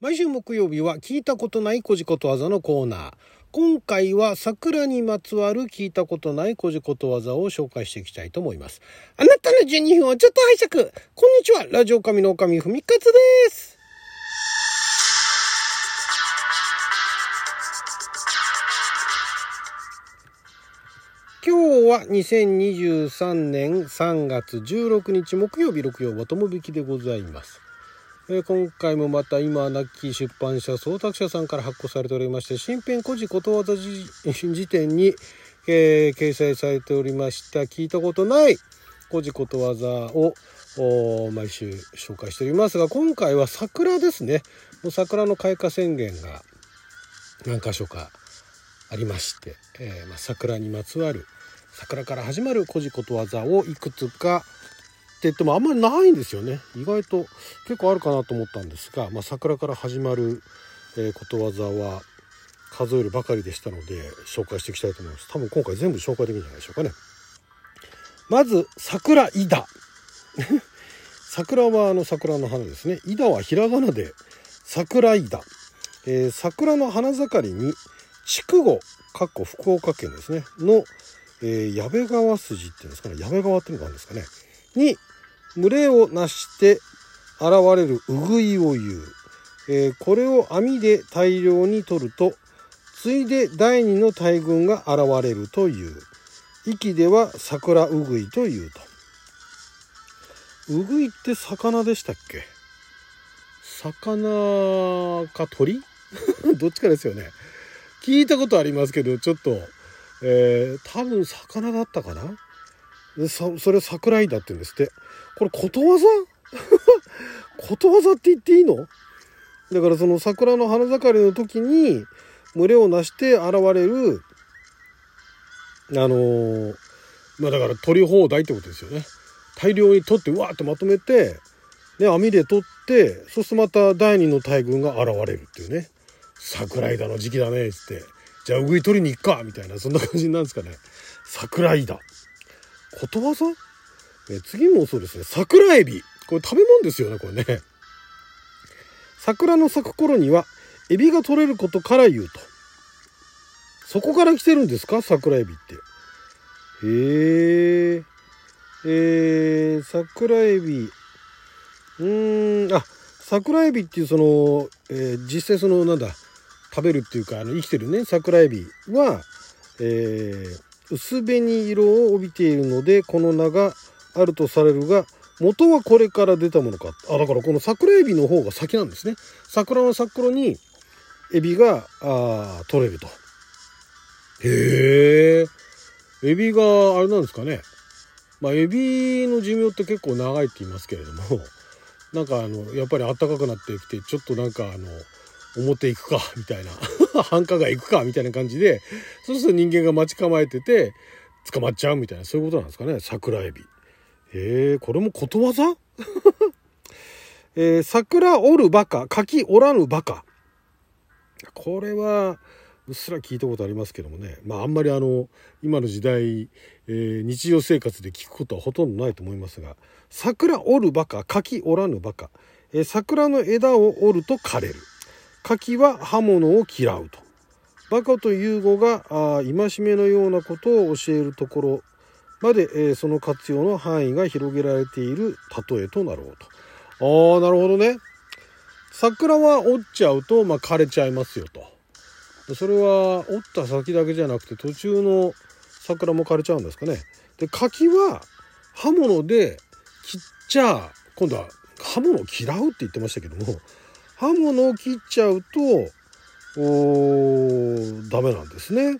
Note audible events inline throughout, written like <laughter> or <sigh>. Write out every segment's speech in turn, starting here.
毎週木曜日は聞いたことないこじことわざのコーナー。今回は桜にまつわる聞いたことないこじことわざを紹介していきたいと思います。あなたの12分をちょっと拝借。こんにちは。ラジオ神の神ふみかつです。今日は2023年3月16日木曜日六曜とも引きでございます。えー今回もまた今亡き出版社総託社さんから発行されておりまして新編古事ことわざ辞典に、えー掲載されておりました。聞いたことない古事ことわざを毎週紹介しておりますが今回は桜ですね。もう桜の開花宣言が何箇所かありまして、えーまあ、桜にまつわる桜から始まる古事ことわざをいくつかって言ってもあんまりないんですよね。意外と結構あるかなと思ったんですが、まあ、桜から始まる、えことわざは数えるばかりでしたので紹介していきたいと思います。多分今回全部紹介できるんじゃないでしょうかね。まず桜井田。<laughs> 桜はあの桜の花ですね。井田はひらがなで桜井田、えー桜の花盛りに筑後かっこ福岡県ですね。の、えー矢部川筋っていうんですかね。矢部川っていうのがあるんですかね。に群れをなして現れるウグイを言う、えーこれを網で大量に取るとついで第二の大群が現れるという。息では桜ウグイというと。ウグイって魚でしたっけ？魚か鳥？<laughs> どっちかですよね。聞いたことありますけどちょっと、えー多分魚だったかな？そそれ桜井だって言うんですって。これことわざ？<laughs> ことわざって言っていいの？だからその桜の花盛りの時に群れをなして現れるあのーまあだから取り放題ってことですよね。大量に取ってわーってまとめて、ね、網で取ってそしてまた第二の大群が現れるっていうね。桜井だの時期だねっつって。じゃあウグイ取りに行くかみたいなそんな感じなんですかね。桜井だ。ことわざ？え次もそうですね。桜エビ。これ食べ物ですよねこれね。桜の咲く頃にはエビが取れることから言うと。そこから来てるんですか？桜エビって。へええー、桜エビ。うーん。あ桜エビっていうその、えー実際そのなんだ食べるっていうかあの生きてるね桜エビは、えー薄紅色を帯びているのでこの名があるとされるが元はこれから出たものか。あだからこの桜エビの方が先なんですね。桜の咲く頃にエビがあ取れると。へえエビがあれなんですかね。まあエビの寿命って結構長いって言いますけれども。なんかあのやっぱり暖かくなってきてちょっとなんかあの表行くかみたいな。<laughs> 繁華街行くかみたいな感じでそうすると人間が待ち構えてて捕まっちゃうみたいなそういうことなんですかね。桜エビ。へえこれもことわざ？<laughs> えー桜折るバカ柿折らぬバカ。これはうっすら聞いたことありますけどもね。まああんまりあの今の時代、えー日常生活で聞くことはほとんどないと思いますが桜折るバカ柿折らぬバカ、えー桜の枝を折ると枯れる。柿は刃物を嫌うと。バカという語が戒めのようなことを教えるところまで、えーその活用の範囲が広げられている例えとなろうと。ああなるほどね。桜は折っちゃうと、まあ、枯れちゃいますよと。それは折った先だけじゃなくて途中の桜も枯れちゃうんですかね。で柿は刃物で切っちゃ今度は刃物を嫌うって言ってましたけども刃物を切っちゃうとおダメなんですね。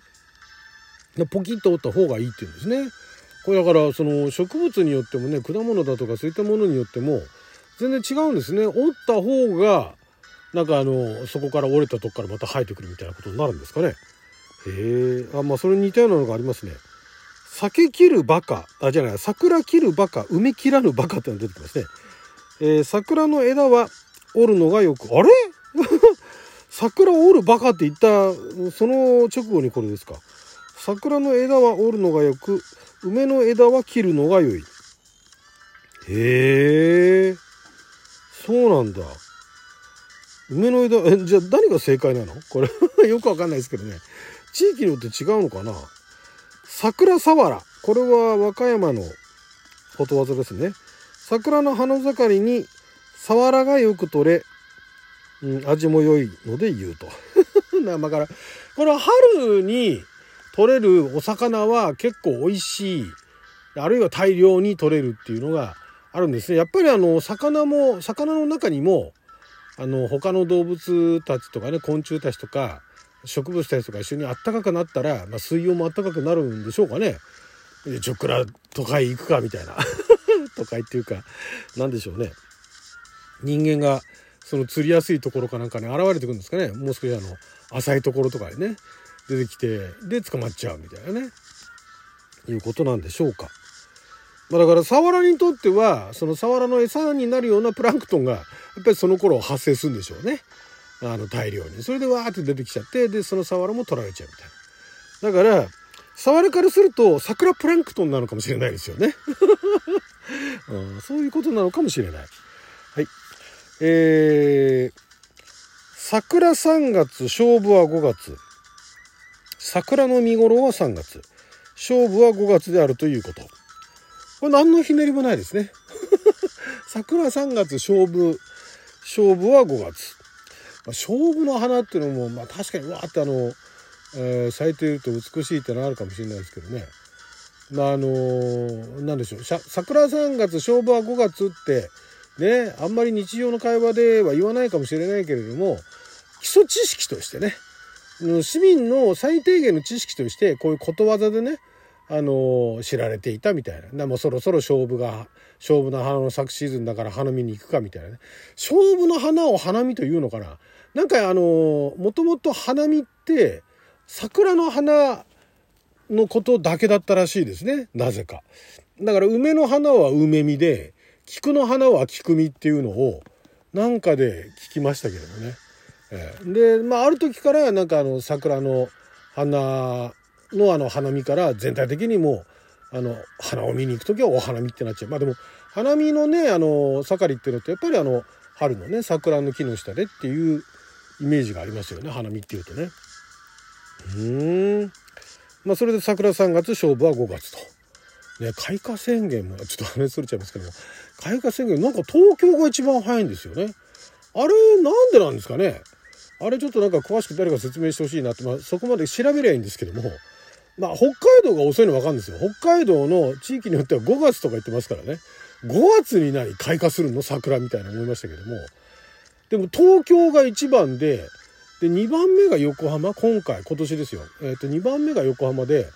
でポキッと折った方がいいって言うんですね。これだからその植物によってもね果物だとかそういったものによっても全然違うんですね。折った方がなんかあのそこから折れたとこからまた生えてくるみたいなことになるんですかね。へえあまあそれに似たようなのがありますね。酒切るバカ。あじゃない桜切るバカ梅切らぬバカってのが出てきますね、えー桜の枝は折るのがよく。あれ？<laughs> 桜を折るバカって言ったその直後にこれですか。桜の枝は折るのがよく梅の枝は切るのが良い。へえ。そうなんだ。梅の枝え <laughs> じゃあ何が正解なの？これ。<laughs> よくわかんないですけどね。地域によって違うのかな？桜さわらこれは和歌山のことわざですね。桜の花盛りにさわらがよく取れ、うん、味も良いので言うと。<laughs> だから。これは春に取れるお魚は結構美味しい。あるいは大量に取れるっていうのがあるんですね。やっぱりあの魚も魚の中にもあの他の動物たちとかね昆虫たちとか植物たちとか一緒にあったかくなったら、まあ、水温もあったかくなるんでしょうかね。でちょっくら都会行くかみたいな。<laughs> 都会っていうか何でしょうね。人間がその釣りやすいところかなんかに現れてくるんですかね。もう少しあの浅いところとかにね出てきてで捕まっちゃうみたいなね。いうことなんでしょうか。ま、だからサワラにとってはそのサワラの餌になるようなプランクトンがやっぱりその頃発生するんでしょうね。あの大量に。それでわーって出てきちゃってでそのサワラも取られちゃうみたいな。だからサワラからすると桜プランクトンなのかもしれないですよね、<laughs> うん、そういうことなのかもしれない。えー、桜3月勝負は5月桜の見頃は3月勝負は5月であるということこれ何のひねりもないですね。<laughs> 桜3月勝負、勝負は5月。まあ、勝負の花っていうのも、まあ確かにわーってあの、えー、咲いていると美しいってのあるかもしれないですけどね。まああのー、なんでしょう。桜3月、勝負は5月って、ね、あんまり日常の会話では言わないかもしれないけれども、基礎知識としてね、市民の最低限の知識として、こういうことわざでね、あの知られていたみたいな。でもそろそろ勝負が、勝負の花の昨シーズンだから花見に行くかみたいなね。勝負の花を花見というのかな。なんかあの、もともと花見って、桜の花のことだけだったらしいですね。なぜか。だから梅の花は梅見で、菊の花は菊見っていうのを、なんかで聞きましたけどもね。えー、で、まあ、ある時からなんかあの桜の花のあの花見から全体的にもあの花を見に行く時はお花見ってなっちゃうまあでも花見のねあの盛りっていうのってやっぱりあの春のね桜の木の下でっていうイメージがありますよね花見っていうとね。うんまあそれで桜3月勝負は5月と。ね開花宣言もちょっと話それちゃいますけども開花宣言なんか東京が一番早いんですよね。あれなんでなんですかねあれちょっとなんか詳しく誰か説明してほしいなって、まあ、そこまで調べりゃいいんですけどもまあ、北海道が遅いの分かるんですよ。北海道の地域によっては5月とか言ってますからね。5月に何開花するの？桜みたいな思いましたけども。でも東京が1番で、で、2番目が横浜、今回、今年ですよ。えっ、ー、と、2番目が横浜で、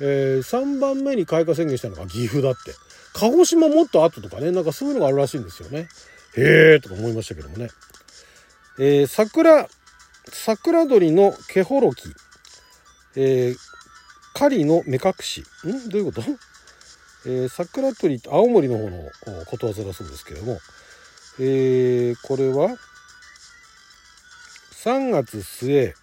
えー、3番目に開花宣言したのが岐阜だって。鹿児島もっと後とかね、なんかそういうのがあるらしいんですよね。へえとか思いましたけどもね。えー、桜、桜鳥の毛ほろき、えー、狩りの目隠し。ん？どういうこと？<laughs> えー、桜鳥って青森の方のことわざだそうですけども、えー、これは3月末、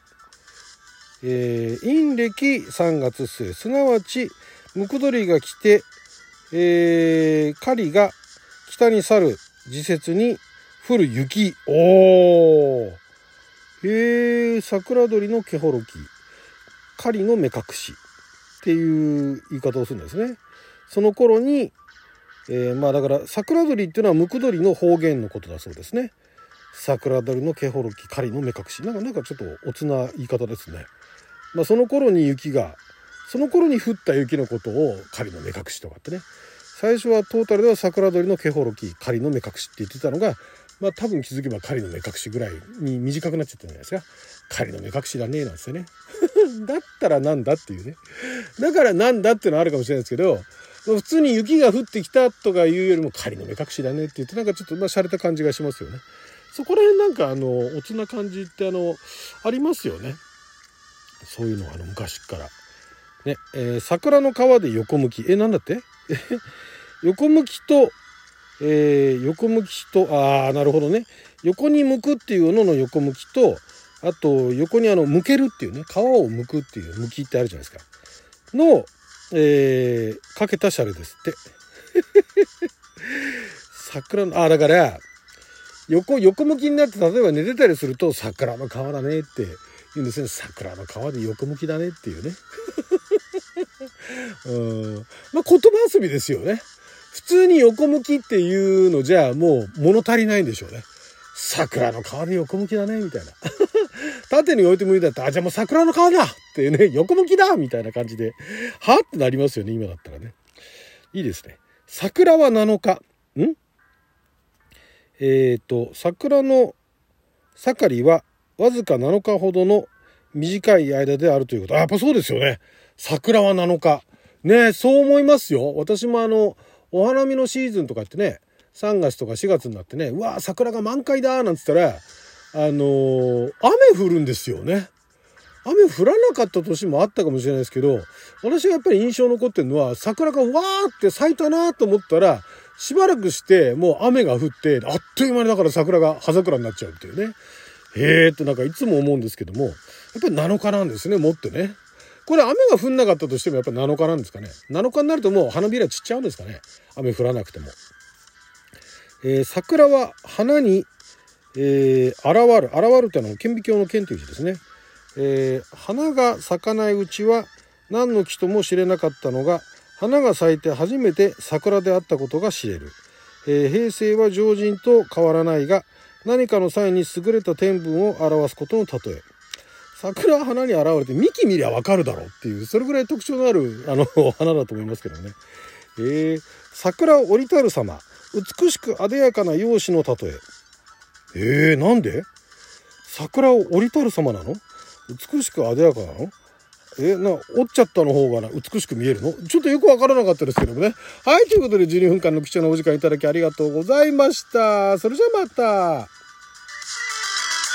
えー、陰暦3月末、すなわち、ムクドリが来て、えー、狩りが北に去る時節に降る雪。おー。へえ、桜鳥の毛ほろき。狩りの目隠し。っていう言い方をするんですね。その頃に、えー、まあだから桜鳥っていうのはムクドリの方言のことだそうですね。桜鳥の毛ほろき狩りの目隠し。なんかなんかちょっとおつな言い方ですね。まあ、その頃に雪がその頃に降った雪のことを狩りの目隠しとかってね。最初はトータルでは桜鳥の毛ほろき狩りの目隠しって言ってたのがまあ多分気づけば狩りの目隠しぐらいに短くなっちゃったんじゃないですか。狩りの目隠しだねなんですよね。<laughs> だったらなんだっていうね。だからなんだっていうのはあるかもしれないですけど普通に雪が降ってきたとかいうよりも狩りの目隠しだねって言ってなんかちょっとまあ洒落た感じがしますよね。そこら辺なんかあのおつな感じってあのありますよね。そういうのあの昔から。ね、えー、桜の川で横向き。えなんだって？横向きとえー、横向きとああなるほどね。横に向くっていうのの横向きとあと横にあの向けるっていうね。皮を剥くっていう向きってあるじゃないですか。の、えー、かけたシャレですって。<laughs> 桜のあだから横、横向きになって、例えば寝てたりすると、桜の川だねって言うんですね。桜の川で横向きだねっていうね。<laughs> うん。まあ、言葉遊びですよね。普通に横向きっていうのじゃもう物足りないんでしょうね。桜の川で横向きだね、みたいな。<laughs> 縦に置いて向いいだったら、あ、じゃあもう桜の川だっていうね、横向きだみたいな感じで、はってなりますよね、今だったらね。いいですね。桜は7日。ん？えっ、ー、と、桜の盛りはわずか7日ほどの短い間であるということ。あ、やっぱそうですよね。桜は7日。ねそう思いますよ。私もあの、お花見のシーズンとかってね、3月とか4月になってね、うわ桜が満開だなんつったら、あのー、雨降るんですよね。雨降らなかった年もあったかもしれないですけど、私がやっぱり印象残ってるのは、桜がわーって咲いたなと思ったら、しばらくしてもう雨が降って、あっという間にだから桜が葉桜になっちゃうっていうね。へえってなんかいつも思うんですけども、やっぱり7日なんですね、もってね。これ雨が降んなかったとしてもやっぱ7日なんですかね。7日になるともう花びら散っちゃうんですかね。雨降らなくても。えー、桜は花に、えー、現る。現るってのは顕微鏡の顕という字ですね。えー、花が咲かないうちは何の木とも知れなかったのが花が咲いて初めて桜であったことが知れる、えー、平成は常人と変わらないが何かの際に優れた天文を表すことの例え。桜は花に現れて幹見りゃわかるだろうっていうそれぐらい特徴のあるあの花だと思いますけどね、えー、桜を降りたる様美しく艶やかな容姿の例え。えー、なんで？桜を降りたる様なの？美しく艶やかなの？え、な、折っちゃったの方がな、美しく見えるの？ちょっとよくわからなかったですけどもね。はい、ということで12分間の貴重なお時間いただきありがとうございました。それじゃあまた。